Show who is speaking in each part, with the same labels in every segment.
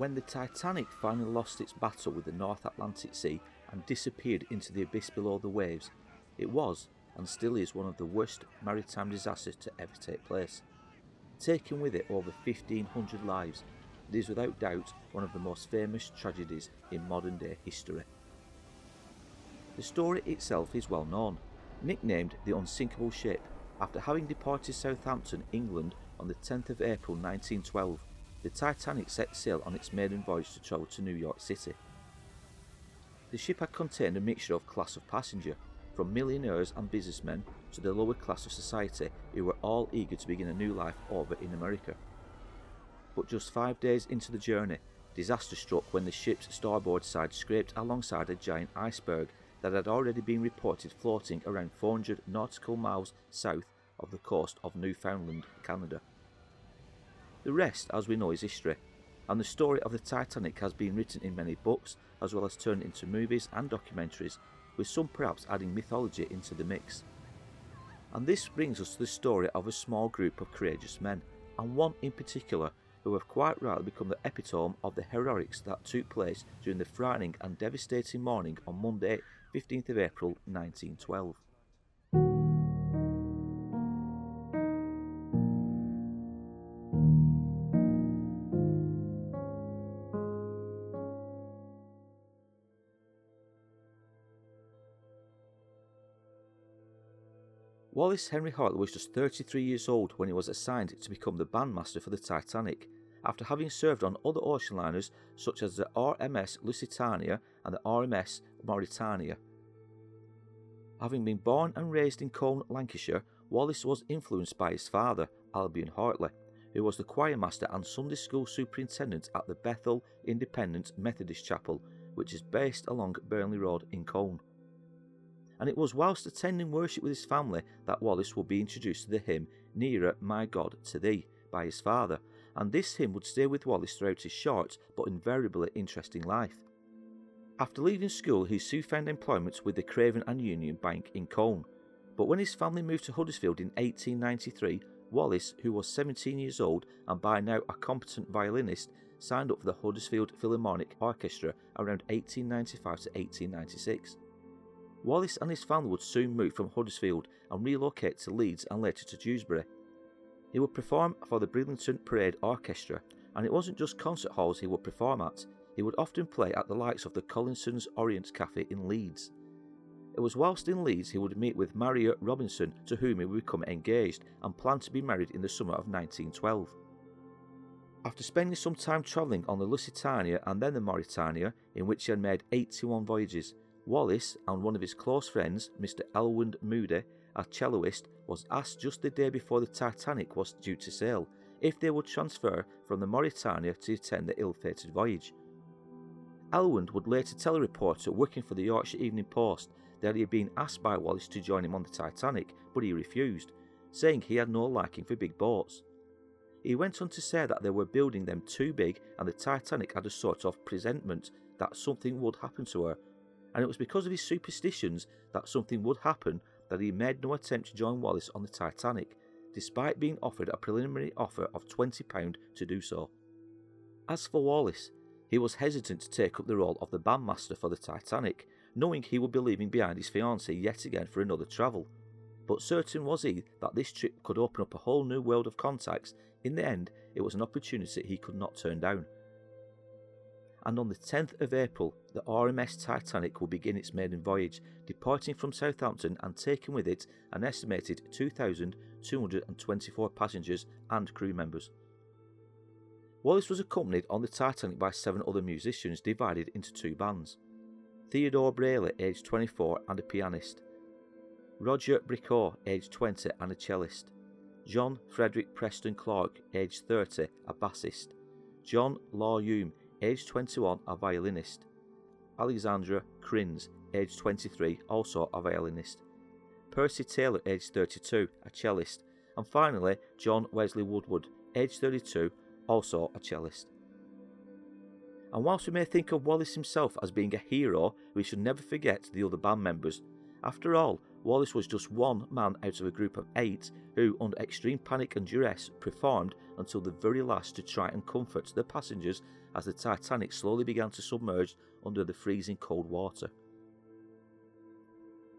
Speaker 1: When the Titanic finally lost its battle with the North Atlantic Sea and disappeared into the abyss below the waves, it was and still is one of the worst maritime disasters to ever take place. Taking with it over 1500 lives, it is without doubt one of the most famous tragedies in modern day history. The story itself is well known, nicknamed the Unsinkable Ship after having departed Southampton, England on the 10th of April 1912. The Titanic set sail on its maiden voyage to travel to New York City. The ship had contained a mixture of class of passenger, from millionaires and businessmen to the lower class of society who were all eager to begin a new life over in America. But just five days into the journey, disaster struck when the ship's starboard side scraped alongside a giant iceberg that had already been reported floating around 400 nautical miles south of the coast of Newfoundland, Canada. The rest, as we know, is history, and the story of the Titanic has been written in many books as well as turned into movies and documentaries, with some perhaps adding mythology into the mix. And this brings us to the story of a small group of courageous men, and one in particular who have quite rightly become the epitome of the heroics that took place during the frightening and devastating morning on Monday, 15th of April 1912. Wallace Henry Hartley was just 33 years old when he was assigned to become the bandmaster for the Titanic, after having served on other ocean liners such as the RMS Lusitania and the RMS Mauretania. Having been born and raised in Colne, Lancashire, Wallace was influenced by his father, Albion Hartley, who was the choirmaster and Sunday school superintendent at the Bethel Independent Methodist Chapel, which is based along Burnley Road in Colne. And it was whilst attending worship with his family that Wallace would be introduced to the hymn Nearer, My God, to Thee by his father, and this hymn would stay with Wallace throughout his short but invariably interesting life. After leaving school, he soon found employment with the Craven and Union Bank in Colne. But when his family moved to Huddersfield in 1893, Wallace, who was 17 years old and by now a competent violinist, signed up for the Huddersfield Philharmonic Orchestra around 1895 to 1896. Wallace and his family would soon move from Huddersfield and relocate to Leeds and later to Dewsbury. He would perform for the Bridlington Parade Orchestra, and it wasn't just concert halls he would perform at, he would often play at the likes of the Collinson's Orient Cafe in Leeds. It was whilst in Leeds he would meet with Maria Robinson, to whom he would become engaged and planned to be married in the summer of 1912. After spending some time travelling on the Lusitania and then the Mauretania, in which he had made 81 voyages, Wallace and one of his close friends, Mr. Elwood Moody, a celloist, was asked just the day before the Titanic was due to sail if they would transfer from the Mauretania to attend the ill fated voyage. Elwood would later tell a reporter working for the Yorkshire Evening Post that he had been asked by Wallace to join him on the Titanic, but he refused, saying he had no liking for big boats. He went on to say that they were building them too big and the Titanic had a sort of presentiment that something would happen to her, and it was because of his superstitions that something would happen that he made no attempt to join Wallace on the Titanic, despite being offered a preliminary offer of £20 to do so. As for Wallace, he was hesitant to take up the role of the bandmaster for the Titanic, knowing he would be leaving behind his fiancée yet again for another travel. But certain was he that this trip could open up a whole new world of contacts. In the end, it was an opportunity he could not turn down and on the 10th of April, the RMS Titanic will begin its maiden voyage, departing from Southampton and taking with it an estimated 2,224 passengers and crew members. Wallace was accompanied on the Titanic by seven other musicians divided into two bands. Theodore Brailey, aged 24 and a pianist, Roger Bricoux, aged 20 and a cellist, John Frederick Preston Clarke, aged 30, a bassist, John Law Hume, aged 21, a violinist. Alexandra Krins, aged 23, also a violinist. Percy Taylor, aged 32, a cellist. And finally, John Wesley Woodward, aged 32, also a cellist. And whilst we may think of Wallace himself as being a hero, we should never forget the other band members. After all, Wallace was just one man out of a group of eight who, under extreme panic and duress, performed until the very last to try and comfort the passengers as the Titanic slowly began to submerge under the freezing cold water.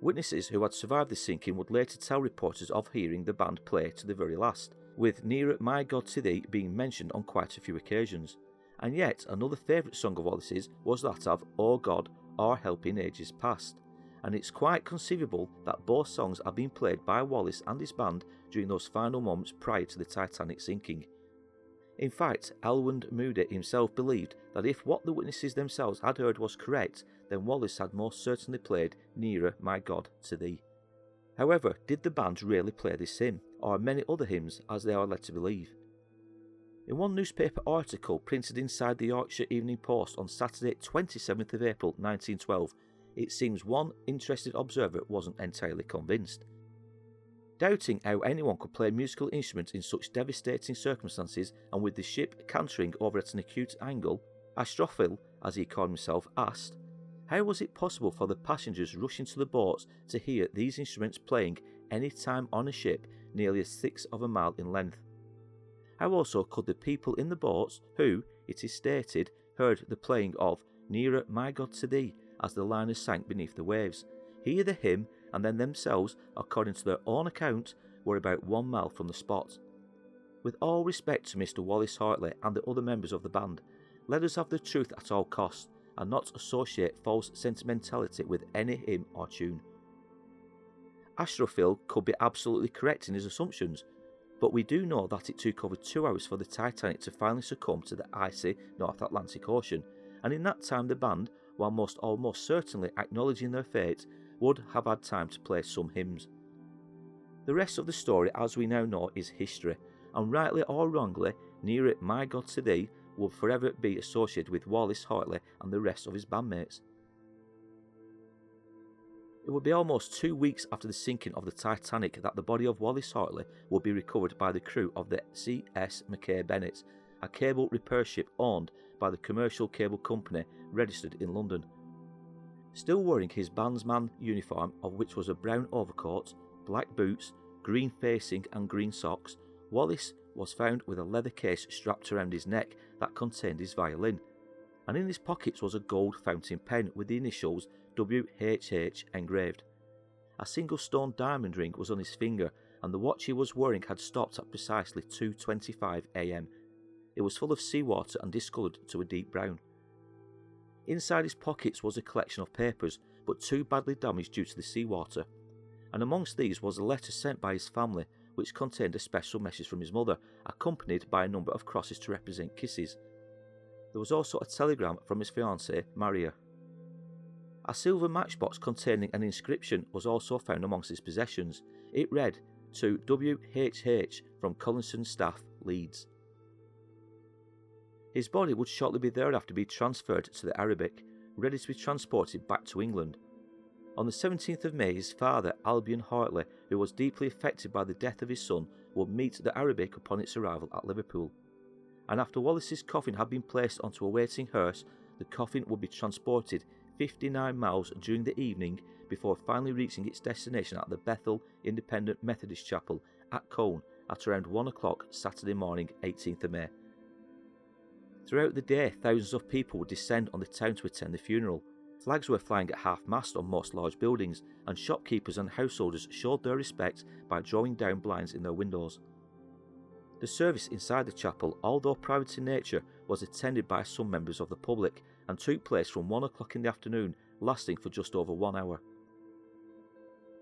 Speaker 1: Witnesses who had survived the sinking would later tell reporters of hearing the band play to the very last, with Nearer My God to Thee being mentioned on quite a few occasions. And yet, another favourite song of Wallace's was that of O God, Our Help in Ages Past, and it's quite conceivable that both songs have been played by Wallace and his band during those final moments prior to the Titanic sinking. In fact, Elwood Moody himself believed that if what the witnesses themselves had heard was correct, then Wallace had most certainly played Nearer, My God, to Thee. However, did the band really play this hymn, or many other hymns, as they are led to believe? In one newspaper article printed inside the Yorkshire Evening Post on Saturday, 27th of April 1912, it seems one interested observer wasn't entirely convinced. Doubting how anyone could play musical instrument in such devastating circumstances and with the ship cantering over at an acute angle, Astrophil, as he called himself, asked, How was it possible for the passengers rushing to the boats to hear these instruments playing any time on a ship nearly a sixth of a mile in length? How also could the people in the boats, who, it is stated, heard the playing of Nearer My God to Thee as the liners sank beneath the waves, He, the hymn and then themselves, according to their own account, were about one mile from the spot. With all respect to Mr. Wallace Hartley and the other members of the band, let us have the truth at all costs and not associate false sentimentality with any hymn or tune. Astrophil could be absolutely correct in his assumptions, but we do know that it took over two hours for the Titanic to finally succumb to the icy North Atlantic Ocean, and in that time the band, while most almost certainly acknowledging their fate, would have had time to play some hymns. The rest of the story, as we now know, is history, and rightly or wrongly, Nearer My God to Thee will forever be associated with Wallace Hartley and the rest of his bandmates. It would be almost two weeks after the sinking of the Titanic that the body of Wallace Hartley would be recovered by the crew of the C.S. Mackay Bennett, a cable repair ship owned by the Commercial Cable Company registered in London. Still wearing his bandsman uniform, of which was a brown overcoat, black boots, green facing, and green socks, Wallace was found with a leather case strapped around his neck that contained his violin, and in his pockets was a gold fountain pen with the initials WHH engraved. A single stone diamond ring was on his finger, and the watch he was wearing had stopped at precisely 2:25 a.m. It was full of seawater and discoloured to a deep brown. Inside his pockets was a collection of papers, but too badly damaged due to the seawater, and amongst these was a letter sent by his family which contained a special message from his mother, accompanied by a number of crosses to represent kisses. There was also a telegram from his fiancée, Maria. A silver matchbox containing an inscription was also found amongst his possessions. It read, To WHH from Collinson Staff, Leeds. His body would shortly be thereafter be transferred to the Arabic, ready to be transported back to England. On the 17th of May, his father, Albion Hartley, who was deeply affected by the death of his son, would meet the Arabic upon its arrival at Liverpool. And after Wallace's coffin had been placed onto a waiting hearse, the coffin would be transported 59 miles during the evening before finally reaching its destination at the Bethel Independent Methodist Chapel at Colne at around 1 o'clock Saturday morning, 18th of May. Throughout the day, thousands of people would descend on the town to attend the funeral. Flags were flying at half mast on most large buildings, and shopkeepers and householders showed their respect by drawing down blinds in their windows. The service inside the chapel, although private in nature, was attended by some members of the public and took place from one o'clock in the afternoon, lasting for just over one hour.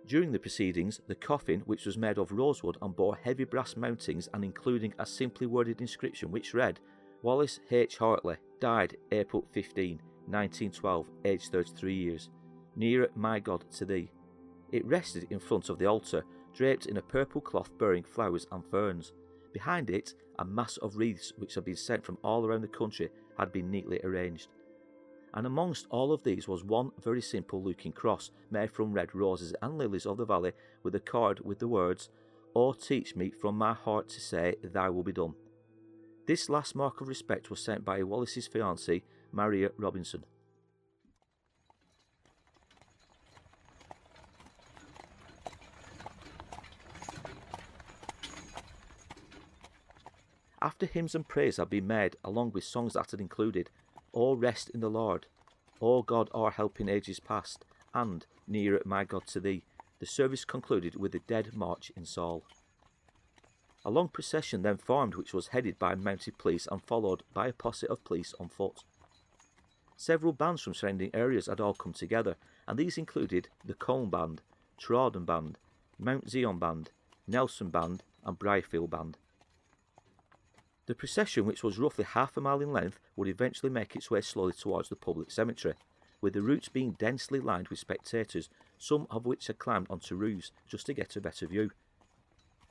Speaker 1: During the proceedings, the coffin, which was made of rosewood and bore heavy brass mountings and including a simply worded inscription which read, Wallace H. Hartley died April 15, 1912, aged 33 years. Nearer, my God, to thee. It rested in front of the altar, draped in a purple cloth bearing flowers and ferns. Behind it, a mass of wreaths which had been sent from all around the country had been neatly arranged. And amongst all of these was one very simple looking cross made from red roses and lilies of the valley with a card with the words, Oh, teach me from my heart to say, Thy will be done. This last mark of respect was sent by Wallace's fiancée, Maria Robinson. After hymns and prayers had been made, along with songs that had included O Rest in the Lord, O God, our help in ages past, and Nearer my God to Thee, the service concluded with the Dead March in Saul. A long procession then formed, which was headed by mounted police and followed by a posse of police on foot. Several bands from surrounding areas had all come together, and these included the Colne Band, Trawden Band, Mount Zion Band, Nelson Band, and Brierfield Band. The procession, which was roughly half a mile in length, would eventually make its way slowly towards the public cemetery, with the routes being densely lined with spectators, some of which had climbed onto roofs just to get a better view.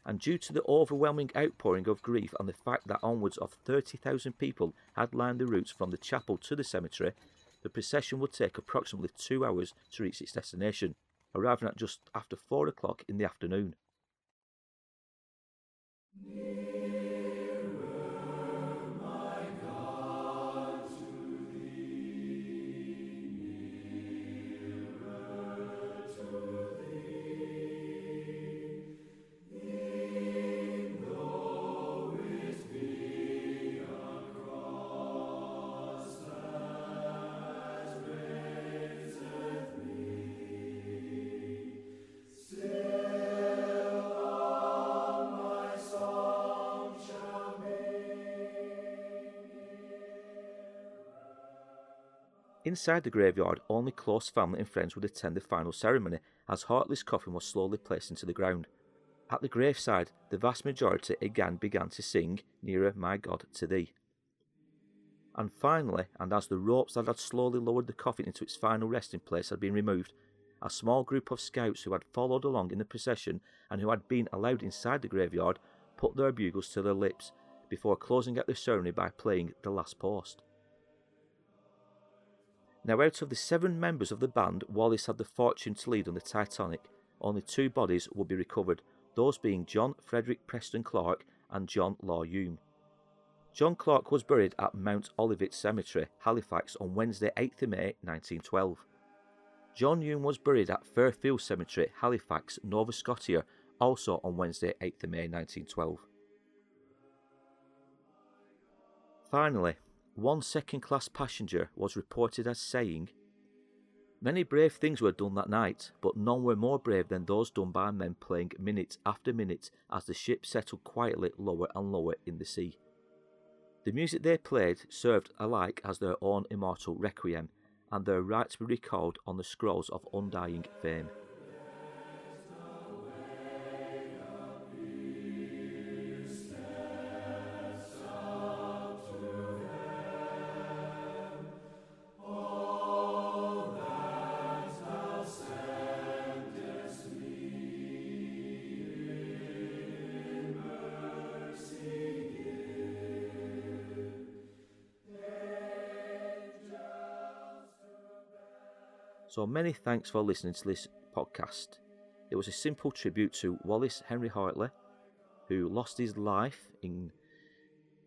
Speaker 1: And due to the overwhelming outpouring of grief and the fact that onwards of 30,000 people had lined the routes from the chapel to the cemetery, the procession would take approximately two hours to reach its destination, arriving at just after four o'clock in the afternoon. Inside the graveyard, only close family and friends would attend the final ceremony as Hartley's coffin was slowly placed into the ground. At the graveside, the vast majority again began to sing, Nearer, my God, to Thee. And finally, and as the ropes that had slowly lowered the coffin into its final resting place had been removed, a small group of scouts who had followed along in the procession and who had been allowed inside the graveyard put their bugles to their lips before closing out the ceremony by playing the last post. Now, out of the seven members of the band Wallace had the fortune to lead on the Titanic, only two bodies would be recovered, those being John Frederick Preston Clarke and John Law Hume. John Clarke was buried at Mount Olivet Cemetery, Halifax, on Wednesday, 8th May 1912. John Hume was buried at Fairfield Cemetery, Halifax, Nova Scotia, also on Wednesday, 8th May 1912. Finally, one second class passenger was reported as saying, Many brave things were done that night, but none were more brave than those done by men playing minute after minute as the ship settled quietly lower and lower in the sea. The music they played served alike as their own immortal requiem, and their to be recalled on the scrolls of undying fame. So many thanks for listening to this podcast. It was a simple tribute to Wallace Henry Hartley, who lost his life in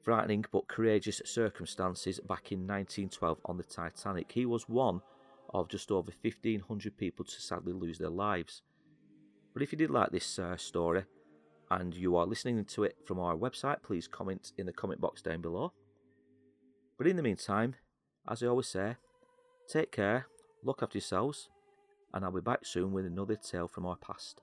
Speaker 1: frightening but courageous circumstances back in 1912 on the Titanic. He was one of just over 1,500 people to sadly lose their lives. But if you did like this uh, story and you are listening to it from our website, please comment in the comment box down below. But in the meantime, as I always say, take care Look after yourselves, and I'll be back soon with another tale from our past.